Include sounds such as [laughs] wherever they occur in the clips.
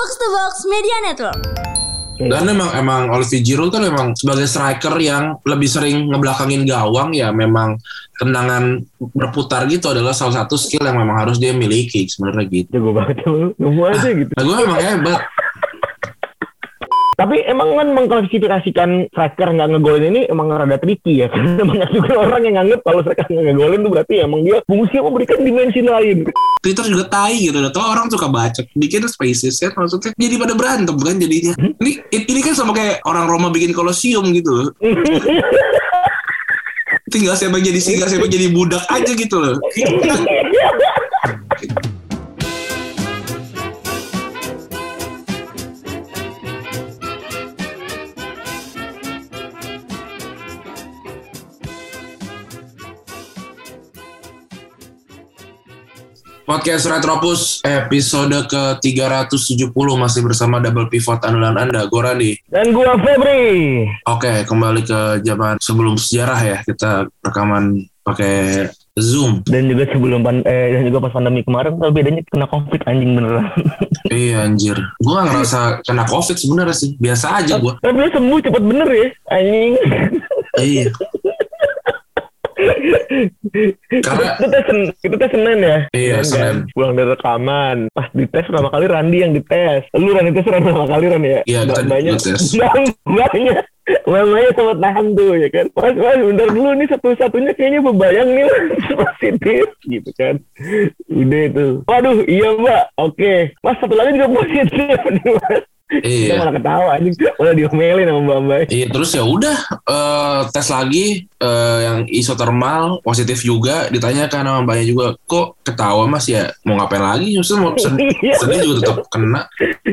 Box to Box Media Network. Dan emang emang Olivier Giroud kan memang sebagai striker yang lebih sering ngebelakangin gawang ya memang tendangan berputar gitu adalah salah satu skill yang memang harus dia miliki sebenarnya gitu. Jago banget lu. Aja gitu. Nah, gue memang hebat. Tapi emang kan mengklasifikasikan striker nggak ngegolin ini emang rada tricky ya. [laughs] Karena banyak juga orang yang nganggep kalau striker nggak ngegolin tuh berarti emang dia fungsinya memberikan dimensi lain. Twitter juga tai gitu. Atau orang suka baca bikin spaces ya maksudnya jadi pada berantem kan jadinya. Ini ini kan sama kayak orang Roma bikin kolosium gitu. [laughs] Tinggal siapa jadi singa, siapa jadi budak aja gitu loh. [laughs] Podcast Retropus episode ke-370 masih bersama double pivot andalan Anda, gue Randi. Dan gua Febri. Oke, kembali ke zaman sebelum sejarah ya. Kita rekaman pakai Zoom. Dan juga sebelum pan eh dan juga pas pandemi kemarin tapi bedanya kena covid anjing beneran. [laughs] iya anjir. Gue gak ngerasa kena covid sebenarnya sih. Biasa aja gue. Tapi lu sembuh cepet bener ya anjing. iya. Karena kita tes, kita tes Senin ya. Iya? Senin. Pulang dari rekaman. Pas dites pertama kali Randi yang dites. Lu Randi tes pertama kali Randi ya. Iya, kita Mbaknya, dites. [laughs] mbaknya, mbaknya sempat nahan tuh ya kan. Mas, mas, bentar dulu nih satu-satunya kayaknya bebayang nih [laughs] positif gitu kan. Udah itu. Waduh, iya mbak. Oke. Mas satu lagi juga positif nih mas. Kita iya. malah ketawa anjing. Malah diomelin sama mbak-mbak. Iya terus ya udah eh, tes lagi eh, yang isotermal positif juga ditanyakan sama mbaknya juga kok ketawa mas ya mau ngapain lagi justru mau [laughs] sed- Iya. sedih juga tetap kena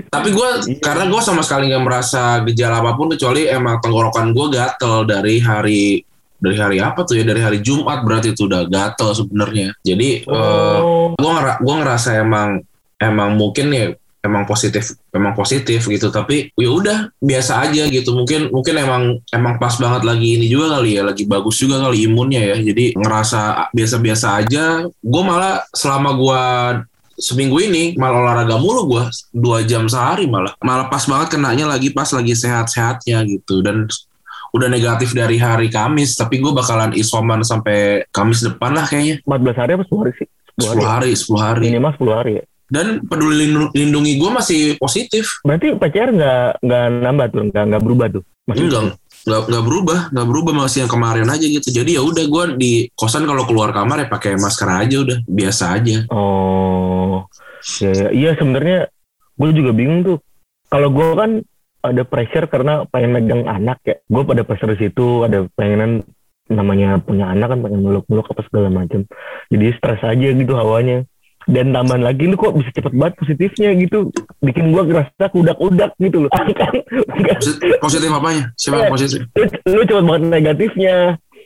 tapi gue karena gue sama sekali nggak merasa gejala apa pun kecuali emang tenggorokan gue gatel dari hari dari hari apa tuh ya dari hari Jumat berarti itu udah gatel sebenarnya jadi eh, Oh. gue ngera gue ngerasa emang emang mungkin ya emang positif emang positif gitu. Tapi ya udah biasa aja gitu. Mungkin mungkin emang emang pas banget lagi ini juga kali ya lagi bagus juga kali imunnya ya. Jadi ngerasa biasa-biasa aja. Gue malah selama gue seminggu ini malah olahraga mulu gue dua jam sehari malah. Malah pas banget kenanya lagi pas lagi sehat-sehatnya gitu. Dan udah negatif dari hari Kamis tapi gue bakalan isoman sampai Kamis depan lah kayaknya. 14 hari apa 10 hari sih? 10 hari. 10 hari Minimal 10 hari ya. Dan peduli Lindu- lindungi gue masih positif Berarti PCR nggak nggak nambah tuh, nggak nggak berubah tuh. Masih enggak nggak nggak berubah nggak berubah masih yang kemarin aja gitu jadi ya udah gue di kosan kalau keluar kamar ya pakai masker aja udah biasa aja Oh, ya, ya. iya sebenarnya gue juga bingung tuh. Kalau gue kan ada pressure karena pengen megang anak ya. Gue pada pressure situ, ada pengenan namanya punya anak kan pengen meluk-meluk apa segala macam. Jadi stres aja gitu hawanya. Dan tambahan lagi lu kok bisa cepet banget positifnya gitu. Bikin gue ngerasa kudak-kudak gitu loh. [laughs] kan enggak. Posit- positif apanya siapa yang positif lu, lu cepet banget negatifnya.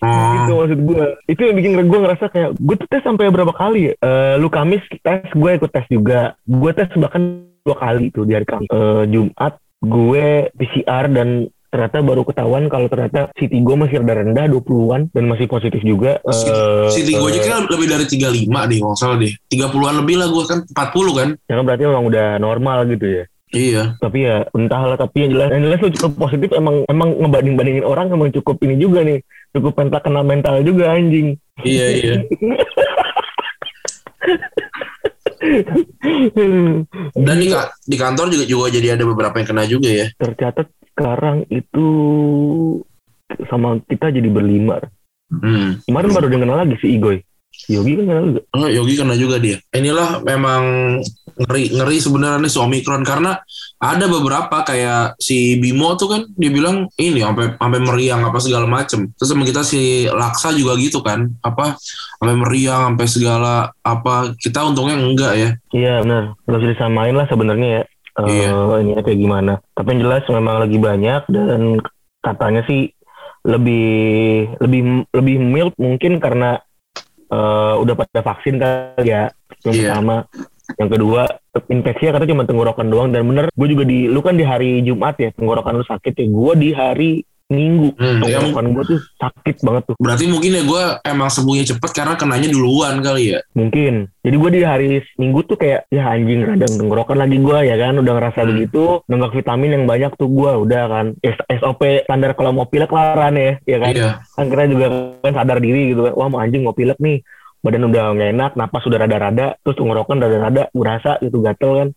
Gitu oh maksud gue. Itu yang bikin gue ngerasa kayak gue tuh tes sampai berapa kali? Eh, lu Kamis tes, gue ikut tes juga. Gue tes bahkan dua kali tuh di hari Kamis. Eh, Jumat gue PCR dan ternyata baru ketahuan kalau ternyata CT gue masih rada rendah 20-an dan masih positif juga. Eh, City gue aja kan lebih dari 35 deh kalau salah deh 30an lebih lah gue kan 40 kan ya kan berarti memang udah normal gitu ya. iya Tapi ya entahlah tapi yang jelas yang jelas lu cukup positif emang emang ngebanding bandingin orang emang cukup ini juga nih cukup mental kena mental juga anjing. iya iya [laughs] [laughs] dan di, di kantor juga juga jadi ada beberapa yang kena juga ya tercatat sekarang itu sama kita jadi berlima. hmm. Kemarin baru dia kenal lagi si Igoy. Yogi kan kenal juga. Oh, Yogi kena juga dia. Inilah memang ngeri ngeri sebenarnya nih si Omikron karena ada beberapa kayak si Bimo tuh kan dia bilang ini sampai sampai meriang apa segala macem. Terus sama kita si Laksa juga gitu kan, apa sampai meriang sampai segala apa kita untungnya enggak ya. Iya benar. Gak bisa disamain lah sebenarnya ya. Eh, Iya. Ini kayak gimana. Tapi yang jelas memang lagi banyak dan katanya sih lebih lebih lebih mild mungkin karena eh, udah pada vaksin kali ya. Yang Iya. pertama. Yang kedua infeksinya katanya cuma tenggorokan doang dan bener gue juga di lu kan di hari Jumat ya tenggorokan lu sakit ya gue di hari minggu. Hmm, ya, gue tuh sakit banget tuh. berarti mungkin ya gue emang sembuhnya cepet karena kenanya duluan kali ya. Mungkin. Jadi gue di hari Minggu tuh kayak ya anjing radang tenggorokan lagi gue ya kan udah ngerasa Hmm. begitu nunggak vitamin yang banyak tuh gue udah kan SOP standar kalau mau pilek laran ya ya kan Iya. kan kita juga kan sadar diri gitu kan wah mau anjing mau pilek nih badan udah nggak enak napas udah rada-rada terus tenggorokan rada-rada berasa gitu gatel kan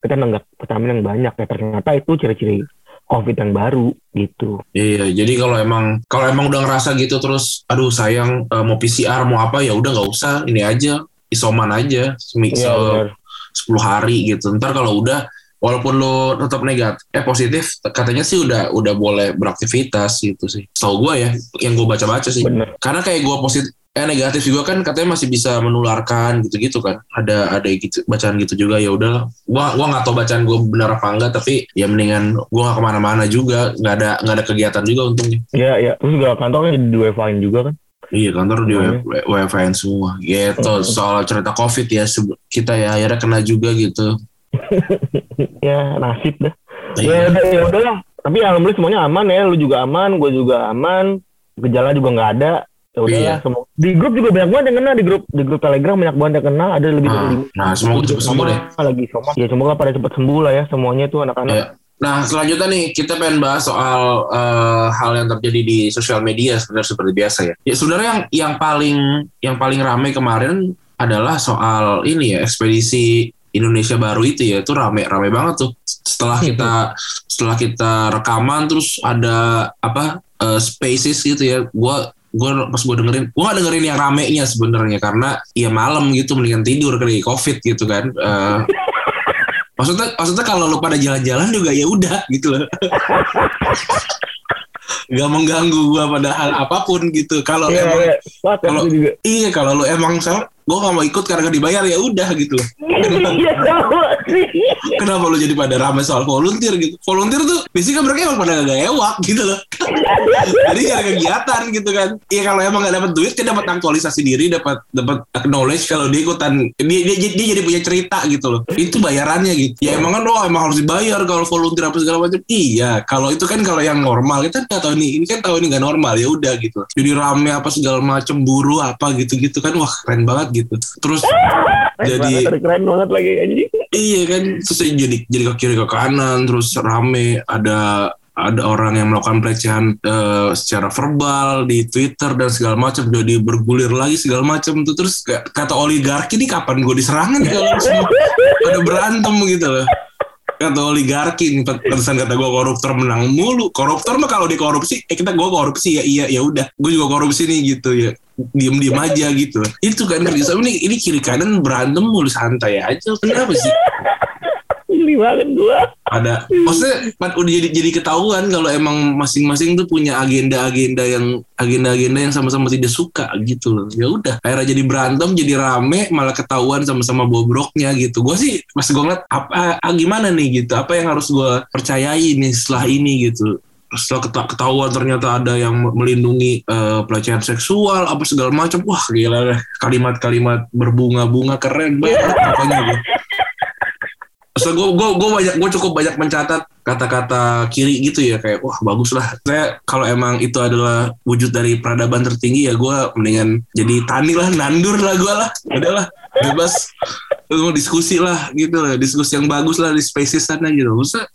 kita nunggak vitamin yang banyak ya ternyata itu ciri-ciri covid yang baru gitu Iya, jadi kalau emang kalau emang udah ngerasa gitu terus, aduh sayang eh, mau PCR mau apa ya udah nggak usah, ini aja isoman aja, semi- Iya, se- benar. 10 hari gitu. Ntar kalau udah walaupun lo tetap negatif, eh positif, katanya sih udah udah boleh beraktivitas gitu sih. Tahu gue ya, yang gue baca-baca sih. bener Karena kayak gue positif, eh negatif juga kan katanya masih bisa menularkan gitu-gitu kan. Ada ada gitu bacaan gitu juga ya udahlah. Gua gua nggak tahu bacaan gue benar apa enggak, tapi ya mendingan gue nggak ke mana-mana juga, nggak ada nggak ada kegiatan juga untungnya. Iya, iya. Terus juga kantornya di WFA juga kan. Iya kantor di. W- WFN semua gitu soal cerita covid ya kita ya akhirnya kena juga gitu. [laughs] Ya, nasib dah. Ya Iya. udah, ya udahlah. Tapi alhamdulillah semuanya aman ya. Lu juga aman, gue juga aman. Gejala juga nggak ada. Ya udahlah. Iya. semua- Di grup juga banyak banget yang kena di grup di grup Telegram banyak banget yang kena. Ada lebih dari Nah, lima. nah semoga cepat sembuh deh. Lagi soma. Ya semoga pada cepat sembuh lah ya semuanya tuh anak-anak. Iya. Nah selanjutnya nih kita pengen bahas soal eh, hal yang terjadi di sosial media sebenarnya seperti biasa ya. Ya sebenarnya yang yang paling yang paling ramai kemarin adalah soal ini ya ekspedisi Indonesia baru itu ya itu rame rame banget tuh setelah kita setelah kita rekaman terus ada apa eh, spaces gitu ya gua gua pas gua dengerin gua gak dengerin yang ramenya sebenarnya karena ya malam gitu mendingan tidur kali covid gitu kan Eh, [laughs] maksudnya maksudnya kalau lu pada jalan-jalan juga ya udah gitu loh. [laughs] Gak mengganggu gua pada hal apa pun gitu. Kalau Iya, emang iya. Wah, kalau- iya kalau lu emang salah gua gak mau ikut karena gak dibayar ya udah gitu loh. [laughs] Iya, sama sih. kenapa lu jadi pada ramai soal volunteer gitu? Volunteer tuh biasanya kan mereka emang pada gak ewak gitu loh jadi gak ada kegiatan gitu kan. Iya kalau emang gak dapat duit kan dapat aktualisasi diri dapat dapat acknowledge kalau dia ikutan dia, dia, dia jadi punya cerita gitu loh. Itu bayarannya gitu. Ya emang kan oh emang harus dibayar kalau volunteer apa segala macam. Iya kalau itu kan kalau yang normal kita nggak tahu nih ini kan tahu ini nggak normal ya udah gitu. Jadi rame apa segala macam buru apa gitu gitu kan wah keren banget gitu. Terus [laughs] Keren Jadi- banget, keren banget lagi anjing. Iya kan, terus jadi jadi ke kiri ke kanan, terus rame ada ada orang yang melakukan pelecehan eh, secara verbal di Twitter dan segala macam, jadi bergulir lagi segala macam tuh. Terus kata oligarki ini kapan gue diserangin kalau semua pada berantem gitu loh. Kata oligarki nih, pesan kata gue koruptor menang mulu. Koruptor mah kalau dikorupsi, eh kita gue korupsi ya iya ya udah, gue juga korupsi nih gitu ya. Diem diem aja gitu. Itu kan sama ini ini kiri kanan berantem mulu santai aja. Kenapa sih? Gili banget gua. Ada. Maksudnya kan udah jadi jadi ketahuan kalau emang masing-masing tuh punya agenda-agenda yang agenda-agenda yang sama-sama tidak suka gitu loh. Ya udah akhirnya jadi berantem jadi rame malah ketahuan sama-sama bobroknya gitu. Gue sih pas gue ngeliat apa ah, gimana nih? gitu. Apa yang harus gue percayai nih setelah ini? gitu. Setelah keta- ketahuan ternyata ada yang melindungi eh, pelecehan seksual apa segala macam. Wah gila kalimat-kalimat berbunga-bunga keren banget pokoknya gue So gue gue gue banyak gue cukup banyak mencatat kata-kata kiri gitu ya kayak wah bagus lah. Saya kalau emang itu adalah wujud dari peradaban tertinggi ya gue mendingan jadi tani lah nandur lah gue lah. Udahlah bebas Lu diskusi lah gitu lah diskusi yang bagus lah di spaces sana gitu. Maksudnya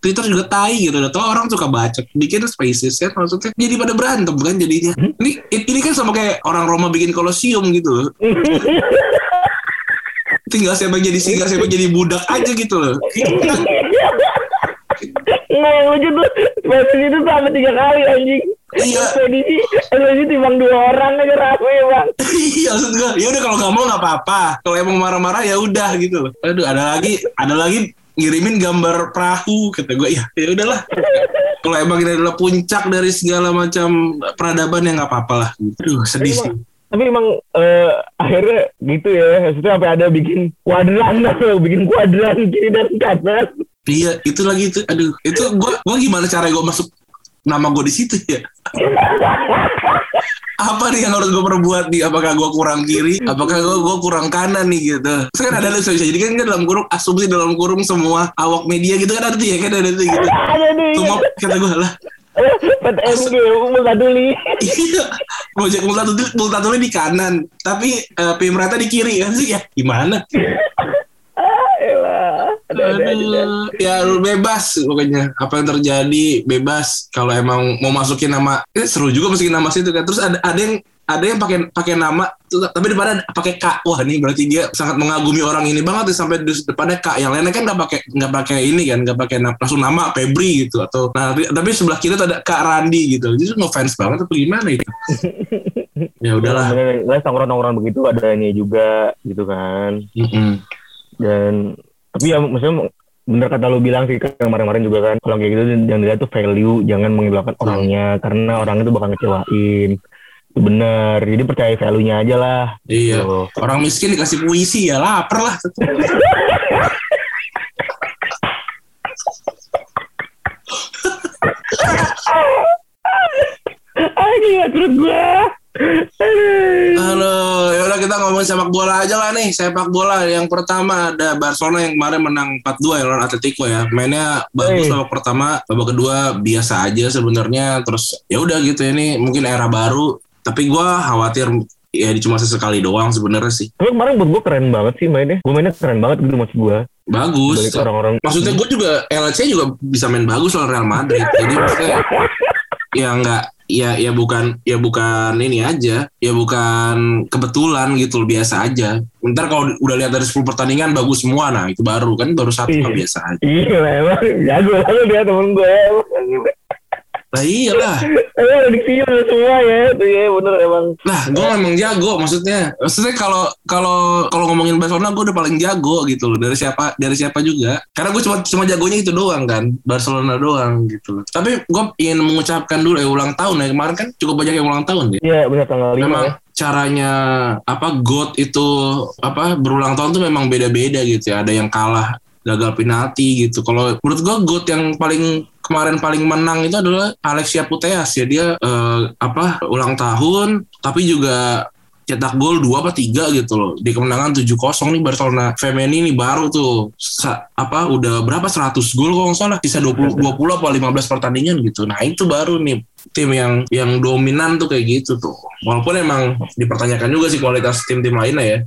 Twitter juga tai gitu, atau orang suka baca, bikin spaces ya, maksudnya jadi pada berantem kan jadinya. Ini ini kan sama kayak orang Roma bikin kolosium gitu loh. [laughs] Tinggal siapa yang jadi singa, siapa yang jadi budak aja gitu loh. Nggak yang lucu tuh Spesies itu sampai tiga kali anjing. Iya. Ekspedisi Ekspedisi timbang dua orang aja rame bang. Iya maksud gue ya udah kalau nggak mau nggak apa-apa. Kalau emang marah-marah ya udah gitu loh. Aduh ada lagi ada lagi ngirimin gambar perahu kata gue ya ya udahlah. Kalau emang ini adalah puncak dari segala macam peradaban ya nggak apa-apa lah. Aduh sedih sih Tapi emang eh, akhirnya gitu ya. Maksudnya sampai ada bikin kuadran [laughs] Bikin kuadran kiri dan kanan. Iya itu lagi itu. Aduh itu gue gue gimana cara gue masuk nama gue di situ ya? [laughs] Apa nih yang harus gue perbuat nih? Apakah gue kurang kiri? Apakah gue gue kurang kanan nih gitu? Terus kan ada bisa jadi kan dalam kurung asumsi dalam kurung semua awak media gitu kan ada tuh ya? Kan ada tuh gitu. Ada semua kata gue lah. [laughs] PTMG Multatuli. Iya, Gojek Multatuli, Multatuli di kanan, tapi uh, Pimrata di kiri. Kan sih ya gimana? Aduh, ya lu bebas pokoknya. Apa yang terjadi bebas. Kalau emang mau masukin nama eh, seru juga masukin nama situ kan. Terus ada ada yang ada yang pakai pakai nama tapi depannya pakai K. Wah ini berarti dia sangat mengagumi orang ini banget sampai di depannya K. Yang lainnya kan nggak pakai nggak pakai ini kan nggak pakai langsung nama Febri gitu atau nah tapi, sebelah kiri ada Kak Randi gitu. Jadi ngefans banget apa gimana itu [laughs] ya udahlah. Bener, bener. tongkrong-tongkrong begitu adanya juga gitu kan. Dan tapi ya maksudnya bener kata lu bilang sih kan kemarin-kemarin juga kan kalau kayak gitu yang dilihat tuh value jangan mengidolakan orangnya karena orang itu bakal ngecewain bener jadi percaya value-nya aja lah iya Gitu. orang miskin dikasih puisi ya lapar lah ah gila perut Aduh. Halo, ya udah kita ngomongin sepak bola aja lah nih. Sepak bola yang pertama ada Barcelona yang kemarin menang 4-2 ya lawan Atletico ya. Mainnya bagus Hey. babak pertama, babak kedua biasa aja sebenarnya. Terus ya udah gitu ini mungkin era baru. Tapi gua khawatir ya cuma sesekali doang sebenarnya sih. tapi kemarin buat gua keren banget sih mainnya gua mainnya keren banget gitu maksud gua Bagus. balik orang-orang Maksudnya gue juga LC juga bisa main bagus lawan Real Madrid. Jadi maksudnya ya nggak ya ya bukan ya bukan ini aja ya bukan kebetulan gitu biasa aja ntar kalau udah lihat dari 10 pertandingan bagus semua nah itu baru kan baru satu Iya. biasa aja iya emang jago jago dia temen gue. Lah iyalah. Emang prediksinya udah semua ya tuh ya bener emang. Lah gue memang jago maksudnya. Maksudnya kalau kalau kalau ngomongin Barcelona gue udah paling jago gitu loh dari siapa dari siapa juga. Karena gue cuma cuma jagonya itu doang kan Barcelona doang gitu loh. Tapi gue ingin mengucapkan dulu ya ulang tahun ya kemarin kan cukup banyak yang ulang tahun ya. Iya bener tanggal lima memang ya. caranya apa GOAT itu apa berulang tahun tuh memang beda-beda gitu ya. Ada yang kalah gagal penalti gitu. Kalau menurut gue GOAT yang paling kemarin paling menang itu adalah Alexia Putellas ya. Dia eh, apa ulang tahun tapi juga cetak gol dua apa tiga gitu loh. Di kemenangan 7-0 nih Barcelona. Femeni nih baru tuh. Sa- apa udah berapa? 100 gol kalau nggak salah. Sisa 20 20 apa 15 pertandingan gitu. Nah itu baru nih tim yang yang dominan tuh kayak gitu tuh. Walaupun emang dipertanyakan juga sih kualitas tim-tim lainnya ya.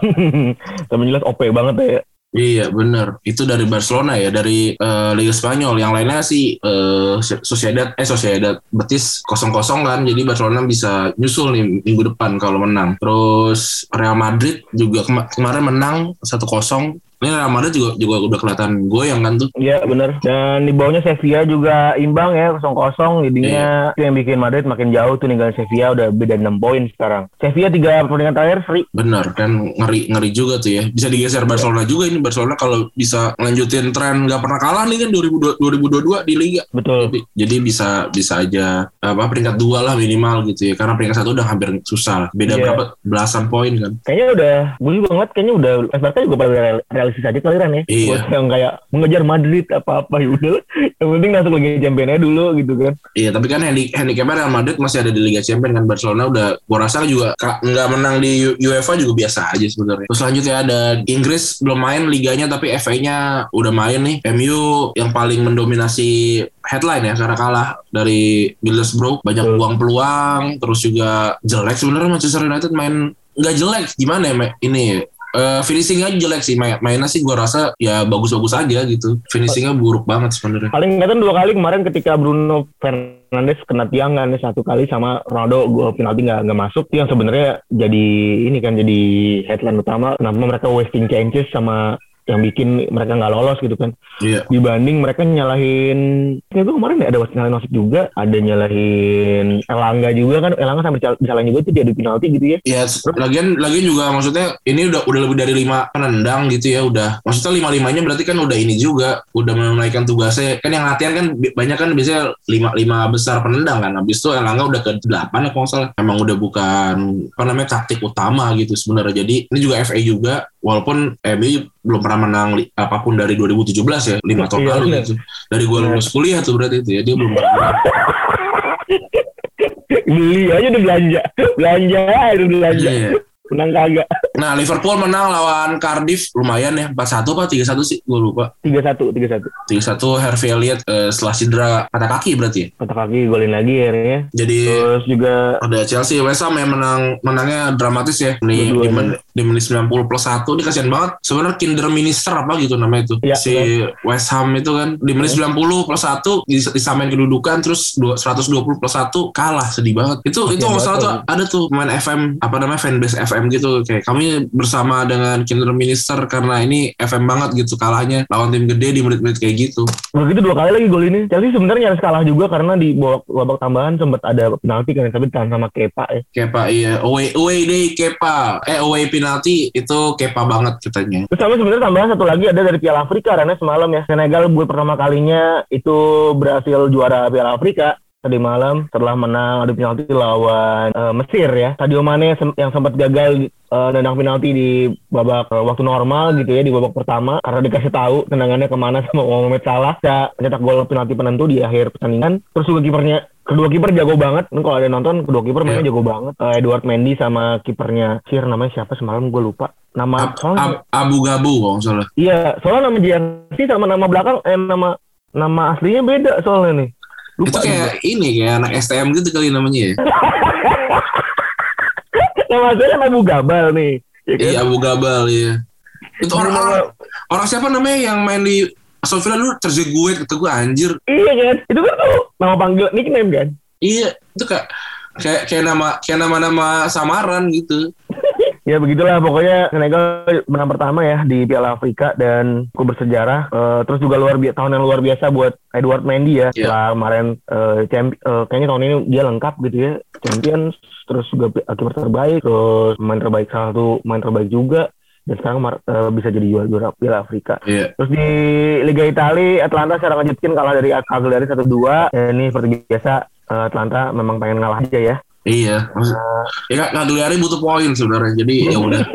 [laughs] Tapi jelas OP banget ya Iya bener itu dari Barcelona ya dari eh, Liga Spanyol. Yang lainnya sih eh, Sociedad eh Sociedad Betis kosong kosong kan. Jadi Barcelona bisa nyusul nih minggu depan kalau menang. Terus Real Madrid juga kema- kemarin menang 1-0 ini Real Madrid juga juga udah kelihatan goyang kan tuh? Iya bener. Dan di bawahnya Sevilla juga imbang ya kosong-kosong Jadinya itu yang bikin Madrid makin jauh tuh ninggalin Sevilla udah beda 6 poin sekarang. Sevilla tiga pertandingan terakhir seri bener kan ngeri ngeri juga tuh ya. Bisa digeser Barcelona juga ini Barcelona kalau bisa lanjutin tren nggak pernah kalah nih kan 2022 di Liga. Betul. Jadi, jadi bisa bisa aja apa peringkat dua lah minimal gitu ya. Karena peringkat satu udah hampir susah. Lah beda Iya. berapa belasan poin kan. Kayaknya udah Gue juga ngeliat kayaknya udah Barca juga pada real- realistis aja kali Ran ya. Iya. Buat yang kayak mengejar Madrid apa-apa [laughs] ya udah. Yang penting masuk Liga Champions aja dulu gitu kan. Iya tapi kan handi- handicapnya Real Madrid masih ada di Liga Champions kan Barcelona udah gua rasa juga nggak menang di UEFA juga biasa aja sebenarnya. Terus selanjutnya ada Inggris belum main liganya tapi FA-nya udah main nih. MU yang paling mendominasi headline ya karena kalah dari Middlesbrough. Banyak peluang-peluang terus juga jelek sebenarnya Manchester United main nggak jelek gimana ya ini eh finishingnya jelek sih. Main mainnya sih gua rasa ya bagus-bagus aja gitu. Finishingnya buruk banget sebenarnya. Paling kelihatan dua kali kemarin ketika Bruno Fernandes kena tiangan ya, satu kali sama Ronaldo gol penalti nggak nggak masuk. Yang sebenarnya jadi ini kan jadi headline utama kenapa mereka wasting chances sama yang bikin mereka nggak lolos gitu kan iya dibanding mereka nyalahin itu kemarin ada nyalahin Wasik juga ada nyalahin Elangga juga kan Elangga sampai disalahin juga tuh dia di penalti gitu ya Ya, lagian lagian juga maksudnya ini udah udah lebih dari lima penendang gitu ya udah. Maksudnya lima limanya berarti kan udah ini juga, udah menunaikan tugasnya. Kan yang latihan kan banyak kan biasanya lima lima besar penendang kan. Habis itu Elangga udah ke delapan ya kalau salah. Emang udah bukan apa namanya taktik utama gitu sebenarnya. Jadi ini juga FA juga, walaupun MU belum pernah menang li- apa pun dari 2017 ya, lima tahun Iya, lalu bener. gitu. Dari gua lulus kuliah tuh berarti itu ya dia belum pernah. beli [laughs] aja udah belanja belanja aja udah belanja Iya. menang kagak Nah Liverpool menang lawan Cardiff lumayan ya. 4-1 apa 3-1 sih? Gue lupa. 3-1, 3-1. 3-1 Harvey Elliott eh, setelah cedera kata kaki berarti ya? Kata kaki golin lagi akhirnya. jadi Terus juga ada Chelsea West Ham yang menang menangnya dramatis ya. Di, di, men- di menit 90 plus 1 ini kasihan banget. Sebenarnya Kinder Minister apa gitu namanya itu? Iya, si West Ham itu kan. Di menit 90 plus 1 dis- disamain kedudukan terus dua- 120 plus 1 kalah. Sedih banget. Itu itu Kasihan nggak salah tuh ada tuh pemain FM apa namanya fanbase FM gitu. Kayak kami bersama dengan Kinder Minister karena ini FM banget gitu kalahnya lawan tim gede di menit-menit kayak gitu. Begitu dua kali lagi gol ini. Chelsea sebenarnya nyaris kalah juga karena di babak, babak tambahan sempat ada penalti kan tapi ditahan sama Kepa ya. Kepa iya. Away away day Kepa. Eh away penalti itu Kepa banget katanya. Terus sama sebenarnya tambahan satu lagi ada dari Piala Afrika karena semalam ya. Senegal buat pertama kalinya itu berhasil juara Piala Afrika tadi malam setelah menang adu penalti lawan eh, Mesir ya. Sadio Mane sem- yang sempat gagal eh, nendang penalti di babak eh, waktu normal gitu ya di babak pertama karena dikasih tahu tendangannya ke mana sama Mohamed Salah bisa mencetak gol penalti penentu di akhir pertandingan. Terus juga kipernya kedua kiper jago banget. Ini kalau ada nonton kedua kiper mainnya jago banget. Eh, Edward Mendy sama kipernya Sir namanya siapa semalam gue lupa. Nama Ab- soalnya- Ab- Abu Gabu kalau salah. Iya, soalnya nama jersey sama nama belakang eh nama nama aslinya beda soalnya nih. Itu Lupa kayak ini kayak anak STM gitu kali namanya ya. juga. [laughs] nama aslinya kan Abu Gabal nih. Ya kan? Iya Abu Gabal ya. Itu orang orang, orang siapa namanya yang main di Villa dulu Terzeguet kata gue anjir. Iya kan? Itu kan tuh nama panggil nickname kan. Iya itu kayak kayak kayak nama kayak nama-nama samaran gitu. [laughs] Ya begitulah pokoknya Senegal menang pertama ya di Piala Afrika dan cukup bersejarah. Eh, terus juga luar biasa tahun yang luar biasa buat Edward Mendy ya. Iya. Setelah kemarin eh, champ- eh, kayaknya tahun ini dia lengkap gitu ya. Champions terus juga kiper terbaik, terus main terbaik salah satu main terbaik juga dan sekarang eh, bisa jadi juara juara Piala Afrika. Iya. Terus di Liga Italia Atlanta secara ngejutkin kalah dari Cagliari 1-2. Dan ini seperti biasa Atlanta memang pengen ngalah aja ya. Iya. Maksud, ya kak Cagliari butuh poin sebenarnya. Jadi ya udah. [laughs]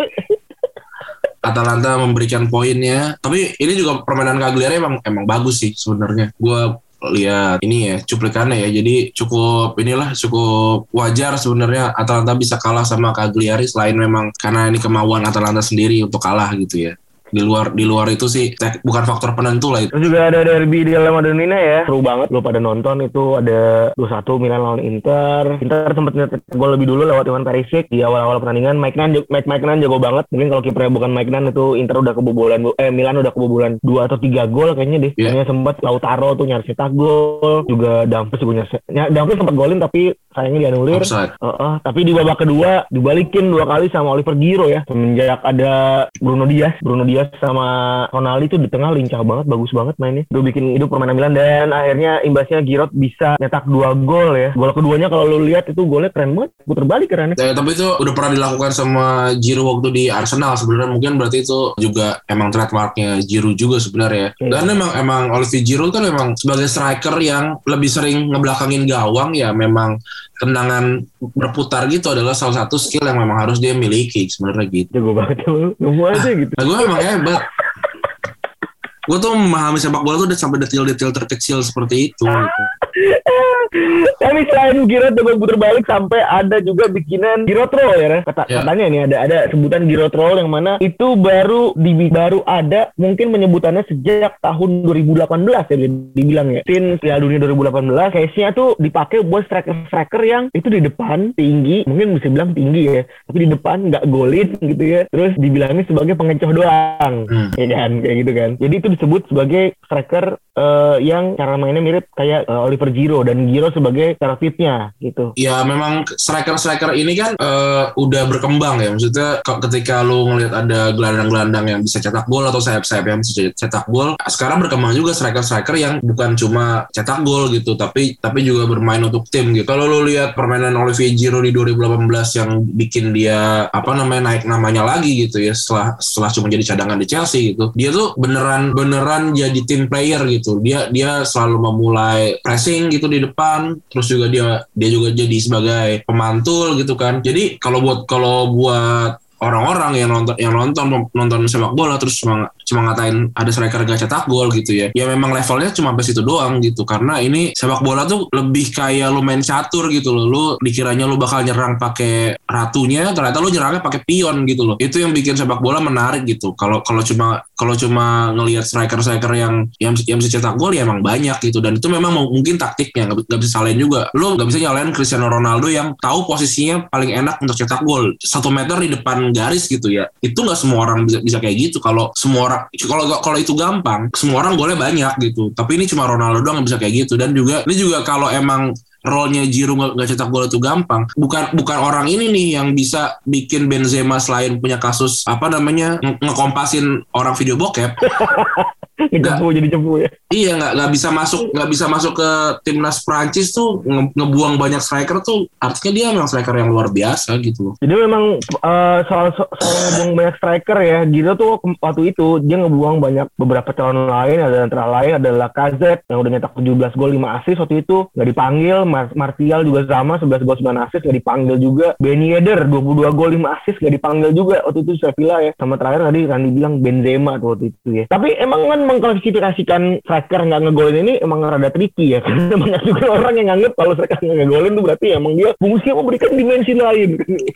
Atalanta memberikan poinnya. Tapi ini juga permainan Cagliari emang emang bagus sih sebenarnya. Gua lihat ini ya cuplikannya ya. Jadi cukup inilah cukup wajar sebenarnya Atalanta bisa kalah sama Cagliari selain memang karena ini kemauan Atalanta sendiri untuk kalah gitu ya. Di luar di luar itu sih tek- bukan faktor penentu lah itu. Terus juga ada derby di La Madonnina ya. Seru banget lo pada nonton itu ada 2-1 Milan lawan Inter. Inter sempat nyetak gol lebih dulu lewat Ivan Perisic di awal-awal pertandingan. Mike Nan, Mike, Mike Nan jago banget. Mungkin kalau kipernya bukan Mike Nan itu Inter udah kebobolan eh Milan udah kebobolan 2 atau 3 gol kayaknya deh. Kayaknya sempat Lautaro tuh nyaris cetak gol. Juga Dumfries juga nyaris. ny- Dumfries sempat golin tapi sayangnya dianulir. Offside. Heeh, tapi di babak kedua dibalikin dua kali sama Oliver Giroud ya. Semenjak ada Bruno Diaz, Bruno Diaz sama Ronaldo itu di tengah lincah banget, bagus banget mainnya. Itu bikin hidup permainan Milan dan akhirnya imbasnya Giroud bisa nyetak dua gol ya. Gol keduanya kalau lu lihat itu golnya keren banget, puter balik keren Ya, tapi itu udah pernah dilakukan sama Giroud waktu di Arsenal sebenarnya mungkin berarti itu juga emang trademarknya Giroud juga sebenarnya. Iya. Dan emang emang Olivier Giroud kan memang sebagai striker yang lebih sering ngebelakangin gawang ya memang tendangan berputar gitu adalah salah satu skill yang memang harus dia miliki sebenarnya gitu. Jago banget lu, nemu aja gitu. Nah gue emang hebat. Gue tuh memahami sepak bola tuh udah sampai detail-detail terkecil seperti itu. gitu. Tapi selain Giroud juga puter balik sampai ada juga bikinan Giroud roll ya. Kata, Ya. Katanya nih ada ada sebutan Giroud roll yang mana itu baru di, baru ada mungkin penyebutannya sejak tahun 2018 ya dibilang ya. Since Piala Dunia 2018 case-nya tuh dipakai buat striker-striker yang itu di depan tinggi, mungkin bisa bilang tinggi ya, tapi di depan nggak golin gitu ya. Terus dibilangnya sebagai pengecoh doang. Hmm. Ya kan, kayak gitu kan. Jadi itu disebut sebagai striker eh, yang cara mainnya mirip kayak eh, Oliver Giroud dan Giroud sebagai cara fitnya gitu. Ya memang striker-striker ini kan eh, udah berkembang ya. Maksudnya ke- ketika lu ngelihat ada gelandang-gelandang yang bisa cetak gol atau sayap-sayap yang bisa cetak gol, sekarang berkembang juga striker-striker yang bukan cuma cetak gol gitu, tapi tapi juga bermain untuk tim gitu. Kalau lu lihat permainan Olivier Giroud di 2018 yang bikin dia apa namanya naik namanya lagi gitu ya setelah setelah cuma jadi cadangan di Chelsea gitu. Dia tuh beneran beneran jadi tim player gitu. Dia dia selalu memulai pressing gitu di depan, terus juga dia dia juga jadi sebagai pemantul gitu kan. Jadi kalau buat kalau buat orang-orang yang nonton yang nonton nonton sepak bola terus cuma cuma ngatain ada striker gak cetak gol gitu ya. Ya memang levelnya cuma sampai situ doang gitu. Karena ini sepak bola tuh lebih kayak lu main catur gitu loh. Lu dikiranya lu bakal nyerang pakai ratunya ternyata lu nyerangnya pakai pion gitu loh. Itu yang bikin sepak bola menarik gitu. Kalau kalau cuma kalau cuma ngelihat striker striker yang yang yang bisa cetak gol ya emang banyak gitu. Dan itu memang mungkin taktiknya. Nggak bisa salahin juga. Lu nggak bisa nyalain Cristiano Ronaldo yang tahu posisinya paling enak untuk cetak gol. Satu meter di depan garis gitu ya itu nggak semua orang bisa, bisa kayak gitu kalau semua orang kalau kalau itu gampang semua orang boleh banyak gitu tapi ini cuma Ronaldo doang yang bisa kayak gitu dan juga ini juga kalau emang role-nya Giroud nggak cetak gol itu gampang. Bukan bukan orang ini nih yang bisa bikin Benzema selain punya kasus apa namanya ngekompasin orang video bokep. [laughs] Ngejepu jadi cepu ya. Iya nggak nggak bisa masuk nggak bisa masuk ke timnas Prancis tuh nge ngebuang banyak striker tuh artinya dia memang striker yang luar biasa gitu. Jadi memang uh, soal soal ngebuang banyak striker ya, gitu tuh waktu itu dia ngebuang banyak beberapa calon lain ada antara lain adalah Kazet yang udah nyetak 17 gol 5 assist waktu itu nggak dipanggil, Mar Martial juga sama 11 gol 9 assist nggak dipanggil juga, Ben Yedder 22 gol 5 assist nggak dipanggil juga waktu itu Sevilla ya. Sama terakhir tadi Randy bilang Benzema tuh waktu itu ya. Tapi emang kan mengklasifikasikan striker nggak ngegolin ini emang rada tricky ya. [laughs] Karena banyak juga orang yang nganggep kalau striker nggak ngegolin tuh berarti emang dia fungsinya memberikan dimensi lain.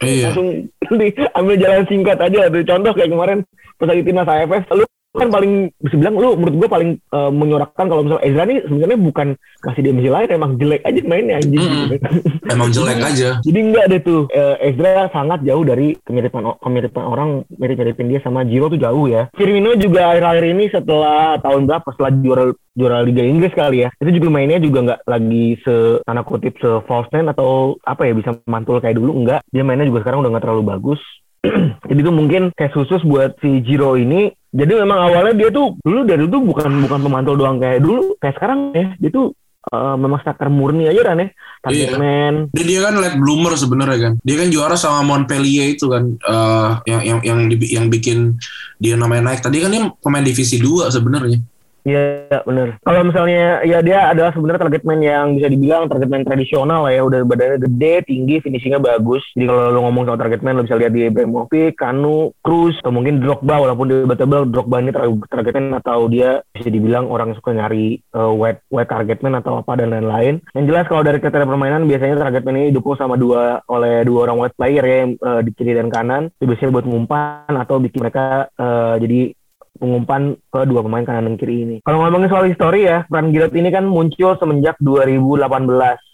Iya. langsung [laughs] diambil jalan singkat aja. Tuh contoh kayak kemarin pas lagi timnas AFF lu kan paling bisa bilang lu menurut gua paling uh, menyorakkan kalau misalnya Ezra nih sebenarnya bukan kasih dimensi lain emang jelek aja mainnya anjing Mm -mm. gitu. Emang [laughs] jelek aja. Jadi enggak deh tuh eh, Ezra sangat jauh dari kemiripan kemiripan orang mirip-miripin dia sama Giro tuh jauh ya. Firmino juga akhir-akhir ini setelah tahun berapa setelah juara juara Liga Inggris kali ya. Itu juga mainnya juga nggak lagi se tanda kutip se false nine atau apa ya bisa mantul kayak dulu enggak. Dia mainnya juga sekarang udah nggak terlalu bagus. [clears throat] Jadi itu mungkin kayak khusus buat si Giro ini. Jadi memang awalnya dia tuh dulu dari dulu tuh bukan bukan pemantul doang kayak dulu kayak sekarang ya. Dia tuh eh, memang striker murni aja kan ya. Target Iya. man, Dia, dia kan late bloomer sebenarnya kan. Dia kan juara sama Montpellier itu kan eh, yang yang yang yang bikin dia namanya naik. Tadi kan dia pemain divisi 2 sebenarnya. Iya bener. Kalau misalnya ya dia adalah sebenarnya target man yang bisa dibilang target man tradisional lah ya. Udah badannya gede, tinggi, finishingnya bagus. Jadi kalau lo ngomong soal target man lo bisa lihat di Ibrahimovic, Kanu, Cruz, atau mungkin Drogba walaupun dia debatable Drogba ini tar- target man atau dia bisa dibilang orang suka nyari uh, wide wide target man atau apa dan lain-lain. Yang jelas kalau dari kriteria permainan biasanya target man ini didukung sama dua oleh dua orang wide player ya yang, uh, di kiri dan kanan. Itu biasanya buat ngumpan atau bikin mereka uh, jadi pengumpan ke dua pemain kanan dan kiri ini. Kalau ngomongin soal histori ya, peran Giroud ini kan muncul semenjak 2018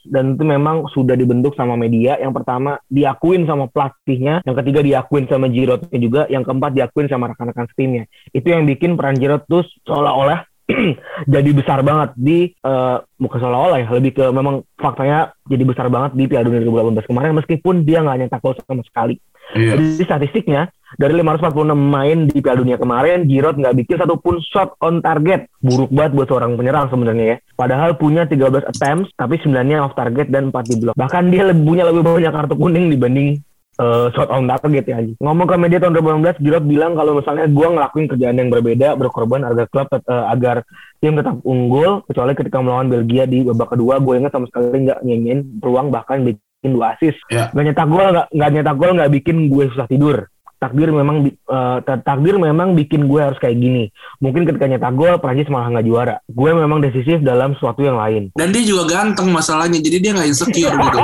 dan itu memang sudah dibentuk sama media. Yang pertama diakuin sama pelatihnya, yang ketiga diakuin sama Giroudnya juga, yang keempat diakuin sama rekan-rekan timnya. Itu yang bikin peran Giroud tuh seolah-olah [clears throat] jadi besar banget di bukan seolah-olah ya, lebih ke memang faktanya jadi besar banget di Piala Dunia 2018 kemarin meskipun dia nggak nyetak gol sama sekali. Iya. Jadi statistiknya dari 546 main di Piala Dunia kemarin, Giroud nggak bikin satupun shot on target. Buruk banget buat seorang penyerang sebenarnya ya. Padahal punya 13 attempts, tapi 9-nya off target dan 4 di blok. Bahkan dia lebih, punya lebih banyak kartu kuning dibanding eh, shot on target ya. Ngomong ke media tahun 2018, Giroud bilang kalau misalnya gue ngelakuin kerjaan yang berbeda, berkorban agar klub eh, agar tim tetap unggul, kecuali ketika melawan Belgia di babak kedua, gue ingat sama sekali nggak nyenyen peluang bahkan bikin dua assist. Ya. Nggak nyetak gol, nggak nggak nyetak gol, nggak bikin gue susah tidur. Takdir memang bi- ta- takdir memang bikin gue harus kayak gini. Mungkin ketika nyetak gol, Prancis malah nggak juara. Gue memang decisif dalam sesuatu yang lain. Dan dia juga ganteng masalahnya, jadi dia nggak insecure [laughs] gitu.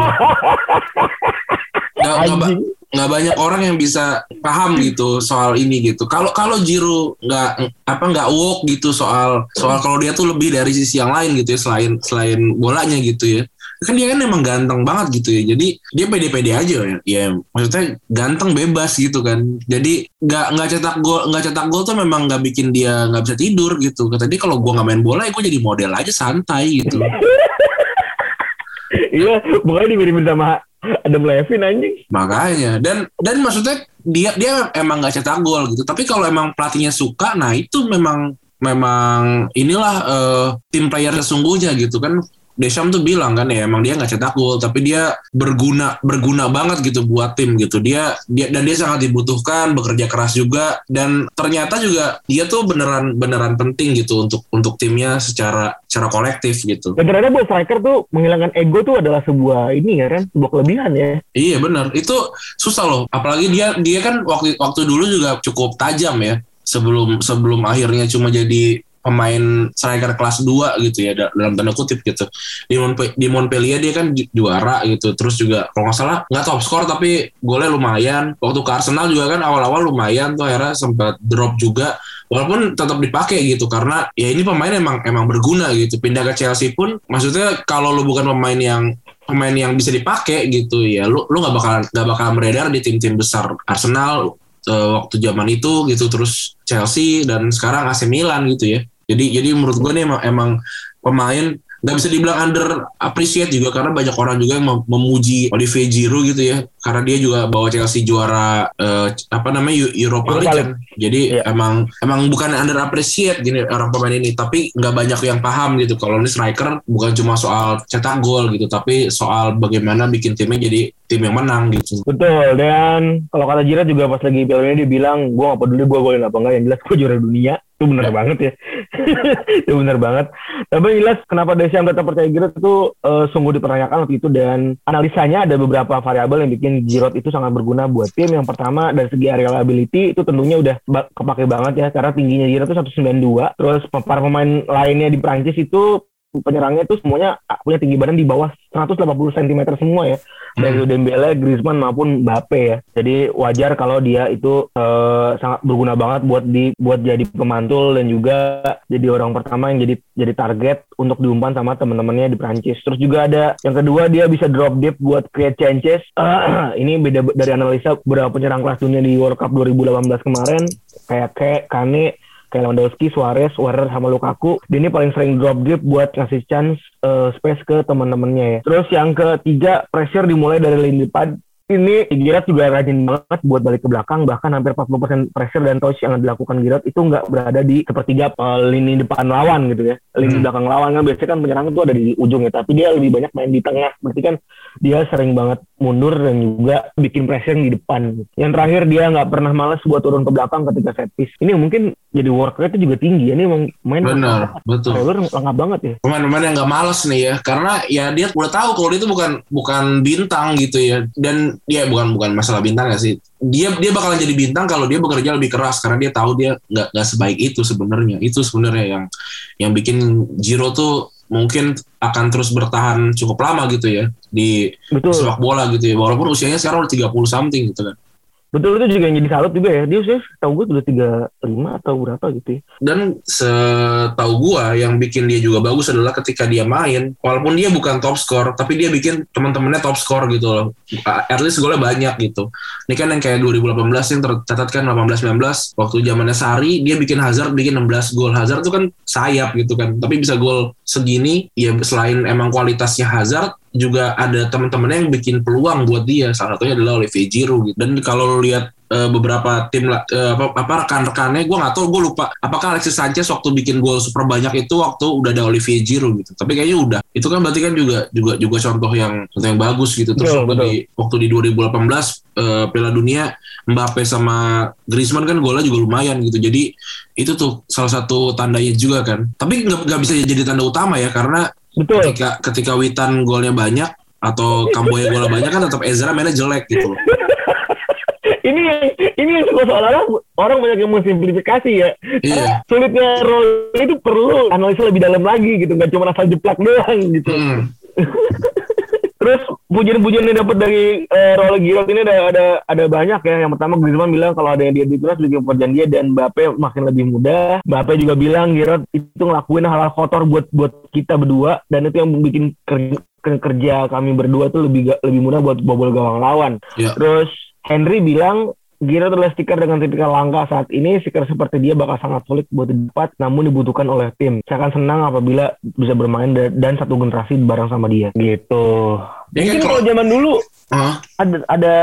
Ba- Anjing. nggak banyak orang yang bisa paham gitu soal ini gitu. Kalau kalau Jiru nggak apa nggak woke gitu soal soal kalau dia tuh lebih dari sisi yang lain gitu ya selain selain bolanya gitu ya. Kan dia kan emang ganteng banget gitu ya. Jadi dia pede-pede aja ya. Ya maksudnya ganteng bebas gitu kan. Jadi nggak nggak cetak gol nggak cetak gol tuh memang nggak bikin dia nggak bisa tidur gitu. Kata dia kalau gua nggak main bola ya gue jadi model aja santai gitu. [laughs] Iya, bukannya dimirimin sama Adam Levin anjing. Makanya dan dan maksudnya dia dia emang nggak cetak gol gitu. Tapi kalau emang pelatihnya suka, nah itu memang memang inilah eh, tim player sesungguhnya gitu kan. Deschamps tuh bilang kan ya emang dia nggak cetak gol tapi dia berguna berguna banget gitu buat tim gitu. Dia dia dan dia sangat dibutuhkan bekerja keras juga dan ternyata juga dia tuh beneran beneran penting gitu untuk untuk timnya secara secara kolektif gitu. Dan ternyata buat striker tuh menghilangkan ego tuh adalah sebuah ini ya kan, sebuah kelebihan ya. iya bener. Itu susah loh. Apalagi dia dia kan waktu waktu dulu juga cukup tajam ya sebelum sebelum akhirnya cuma jadi pemain striker kelas 2 gitu ya da- dalam tanda kutip gitu. Di, Monpe- di Montpellier dia kan ju- juara gitu. Terus juga kalau nggak salah nggak top skor tapi golnya lumayan. Waktu ke Arsenal juga kan awal-awal lumayan tuh akhirnya sempat drop juga. Walaupun tetap dipakai gitu karena ya ini pemain emang emang berguna gitu. Pindah ke Chelsea pun maksudnya kalau lu bukan pemain yang pemain yang bisa dipakai gitu ya lu lu nggak bakalan nggak bakalan beredar di tim-tim besar Arsenal eh, waktu zaman itu gitu. Terus Chelsea dan sekarang AC Milan gitu ya jadi jadi menurut gue nih emang, emang pemain nggak bisa dibilang under appreciate juga karena banyak orang juga yang mem- memuji Olivier Giroud gitu ya. Karena dia juga bawa Chelsea juara eh, apa namanya Eu- Europa Europa League kan. Jadi Iya. emang emang bukan under appreciate gini orang pemain ini. Tapi nggak banyak yang paham gitu. Kalau ini striker bukan cuma soal cetak gol gitu tapi soal bagaimana bikin timnya jadi tim yang menang gitu. Betul, dan kalau kata Jirat juga pas lagi Piala Dunia dia bilang, gue gak peduli gue golin apa enggak, yang jelas gue juara dunia. Itu bener banget ya. [laughs] itu bener banget. Tapi jelas kenapa Deschamps tetap percaya Giroud itu eh, sungguh dipertanyakan waktu itu dan analisanya ada beberapa variabel yang bikin Giroud itu sangat berguna buat tim. Yang pertama dari segi aerial ability itu tentunya udah ba- kepake banget ya karena tingginya Giroud itu 192. Terus para pemain lainnya di Prancis itu penyerangnya itu semuanya punya tinggi badan di bawah 180 cm semua ya dari Dembele, Griezmann maupun Mbappe ya. Jadi wajar kalau dia itu eh, sangat berguna banget buat di buat jadi pemantul dan juga jadi orang pertama yang jadi jadi target untuk diumpan sama teman-temannya di Prancis. Terus juga ada yang kedua dia bisa drop deep buat create chances. [clears throat] ini beda dari analisa beberapa penyerang kelas dunia di World Cup 2018 kemarin kayak kayak Kane kayak Lewandowski, Suarez, Warner sama Lukaku. Dia ini paling sering drop deep buat ngasih chance eh, space ke teman-temannya ya. Terus yang ketiga pressure dimulai dari lini depan. Ini Giroud juga rajin banget buat balik ke belakang bahkan hampir 40% pressure dan touch yang dilakukan Giroud itu nggak berada di sepertiga eh, lini depan lawan gitu ya lini Hmm. belakang lawan kan biasanya kan penyerang itu ada di ujung ya tapi dia lebih banyak main di tengah berarti kan dia sering banget mundur dan juga bikin pressure di depan. Yang terakhir dia nggak pernah malas buat turun ke belakang ketika set piece. Ini mungkin jadi work rate juga tinggi. Ini emang main benar betul Taylor lengkap banget ya. pemain-pemain yang nggak males nih ya karena ya dia udah tahu kalau dia itu bukan bukan bintang gitu ya dan dia bukan bukan masalah bintang ya sih. Dia dia bakalan jadi bintang kalau dia bekerja lebih keras karena dia tahu dia nggak nggak sebaik itu sebenarnya. Itu sebenarnya yang yang bikin Giro tuh mungkin akan terus bertahan cukup lama gitu ya di Betul. sepak bola gitu ya. Walaupun usianya sekarang udah 30 something gitu kan Betul itu juga yang jadi salut juga ya. Dia usia tahu gue udah 35 atau berapa gitu ya. dan setahu gua yang bikin dia juga bagus adalah ketika dia main walaupun dia bukan top score tapi dia bikin teman-temannya top score gitu loh. At least golnya banyak gitu. Ini kan yang kayak 2018 yang tercatat kan 18-19 waktu zamannya Sari dia bikin Hazard bikin 16 gol. Hazard tuh kan sayap gitu kan. Tapi bisa gol segini ya selain emang kualitasnya Hazard juga ada teman-temannya yang bikin peluang buat dia. Salah satunya adalah Olivier Giroud gitu. dan kalau lu lihat eh, beberapa tim eh, apa, apa rekan-rekannya gue nggak tahu gue lupa apakah Alexis Sanchez waktu bikin gol super banyak itu waktu udah ada Olivier Giroud gitu. Tapi kayaknya udah. Itu kan berarti kan juga juga juga contoh yang contoh yang bagus gitu. Terus Betul, waktu betul. di waktu di 2018 eh, Piala Dunia Mbappe sama Griezmann kan golnya juga lumayan gitu. Jadi itu tuh salah satu tandanya juga kan. Tapi nggak bisa jadi tanda utama ya karena Betul. ketika ketika Witan golnya banyak atau Kamboya golnya banyak kan tetap Ezra mainnya jelek gitu loh. [laughs] ini ini yang suka seolah-olah orang banyak yang mensimplifikasi ya. Iya. Sulitnya role itu perlu analisa lebih dalam lagi gitu, nggak cuma asal jeplak doang gitu. Hmm. [laughs] Terus pujian-pujian yang dapat dari eh, Role Giroud ini ada ada ada banyak ya. Yang pertama Griezmann bilang kalau ada yang dia di timnas bikin pekerjaan dia dan Mbappe makin lebih mudah. Mbappe juga bilang Giroud itu ngelakuin hal-hal kotor buat buat kita berdua dan itu yang bikin kerja, kerja kami berdua tuh lebih lebih mudah buat bobol gawang lawan. Ya. Terus Henry bilang Giroud adalah stiker dengan tipikal langka saat ini. Stiker seperti dia bakal sangat sulit buat didapat, namun dibutuhkan oleh tim. Saya akan senang apabila bisa bermain da- dan satu generasi bareng sama dia. Gitu. Ya kan Mungkin kalau- kalau zaman dulu Hah? ada ada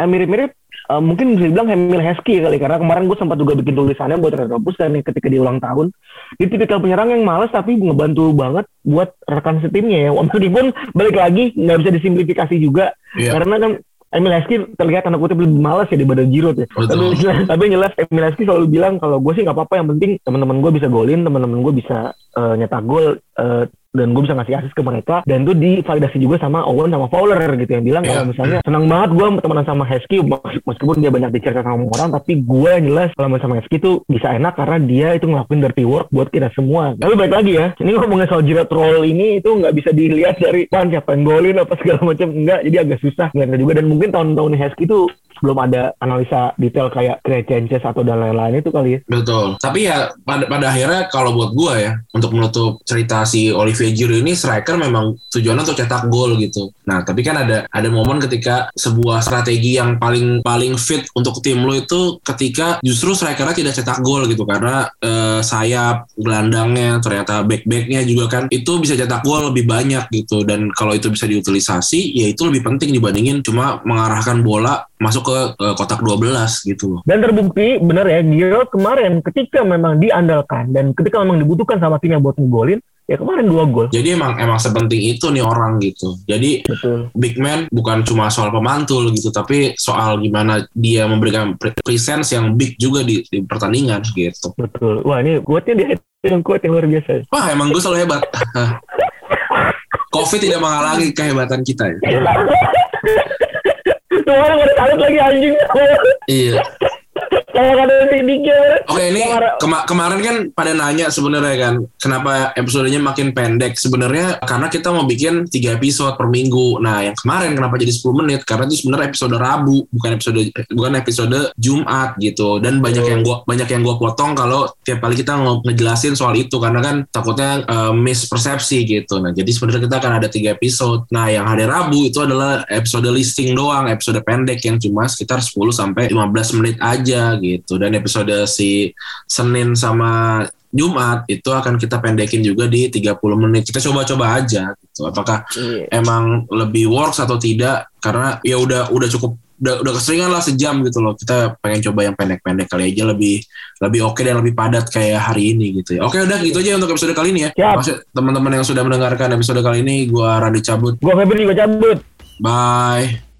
yang mirip-mirip uh, mungkin bisa dibilang Emil Heskey kali karena kemarin gue sempat juga bikin tulisannya buat Retropus dan ketika di ulang tahun dia tipikal penyerang yang males tapi ngebantu banget buat rekan setimnya ya [laughs] meskipun balik lagi nggak bisa disimplifikasi juga yeah. karena kan Emil Heskey terlihat tanda kutip lebih malas ya daripada Giroud ya. Tapi, tapi jelas Emil Heskey selalu bilang kalau gue sih nggak apa-apa yang penting teman-teman gue bisa golin, teman-teman gue bisa uh, nyetak gol uh, dan gue bisa ngasih asis ke mereka dan itu divalidasi juga sama Owen sama Fowler gitu yang bilang yeah. kalau misalnya senang banget gue temenan sama Heskey meskipun dia banyak dicerita sama orang tapi gue jelas kalau sama Heskey tuh bisa enak karena dia itu ngelakuin dirty work buat kita semua tapi baik lagi ya ini ngomongin soal Giroud roll ini itu nggak bisa dilihat dari pan siapa yang golin apa segala macam enggak jadi agak susah ngeliatnya juga dan mungkin tahun-tahun Heskey tuh belum ada analisa detail kayak create changes atau dan lain-lain itu kali ya. Betul. Tapi ya pada, pada akhirnya kalau buat gue ya untuk menutup cerita si Olivier Giroud ini striker memang tujuannya untuk cetak gol gitu. Nah tapi kan ada ada momen ketika sebuah strategi yang paling paling fit untuk tim lo itu ketika justru strikernya tidak cetak gol gitu karena eh, sayap gelandangnya ternyata back backnya juga kan itu bisa cetak gol lebih banyak gitu dan kalau itu bisa diutilisasi ya itu lebih penting dibandingin cuma mengarahkan bola masuk ke uh, kotak 12 gitu loh. Dan terbukti benar ya Giroud kemarin ketika memang diandalkan dan ketika memang dibutuhkan sama timnya buat ngegolin ya kemarin dua gol. Jadi emang emang sepenting itu nih orang gitu. Jadi Betul. big man bukan cuma soal pemantul gitu, tapi soal gimana dia memberikan presence yang big juga di, di pertandingan gitu. Betul. Wah ini kuatnya dia yang kuat yang luar biasa. Wah emang gue selalu hebat. [laughs] Covid tidak menghalangi kehebatan kita ya. [laughs] Semua orang pada salut lagi anjing. Iya. Oke ini kema kemarin kan pada nanya sebenarnya kan kenapa episodenya makin pendek sebenarnya karena kita mau bikin tiga episode per minggu. Nah yang kemarin kenapa jadi 10 menit karena itu sebenarnya episode Rabu bukan episode bukan episode Jumat gitu dan banyak yang gua banyak yang gua potong kalau tiap kali kita ngejelasin soal itu karena kan takutnya uh, mispersepsi gitu. Nah jadi sebenarnya kita akan ada tiga episode. Nah yang hari Rabu itu adalah episode listing doang episode pendek yang cuma sekitar 10 sampai 15 menit aja gitu dan episode si Senin sama Jumat itu akan kita pendekin juga di 30 menit. Kita coba-coba aja gitu. Apakah yeah. emang lebih works atau tidak karena ya udah udah cukup udah udah keseringan lah sejam gitu loh. Kita pengen coba yang pendek-pendek kali aja lebih lebih oke okay dan lebih padat kayak hari ini gitu ya. Oke udah gitu aja untuk episode kali ini ya. Teman-teman yang sudah mendengarkan episode kali ini gua Randy cabut. Gua Febri juga cabut. Bye.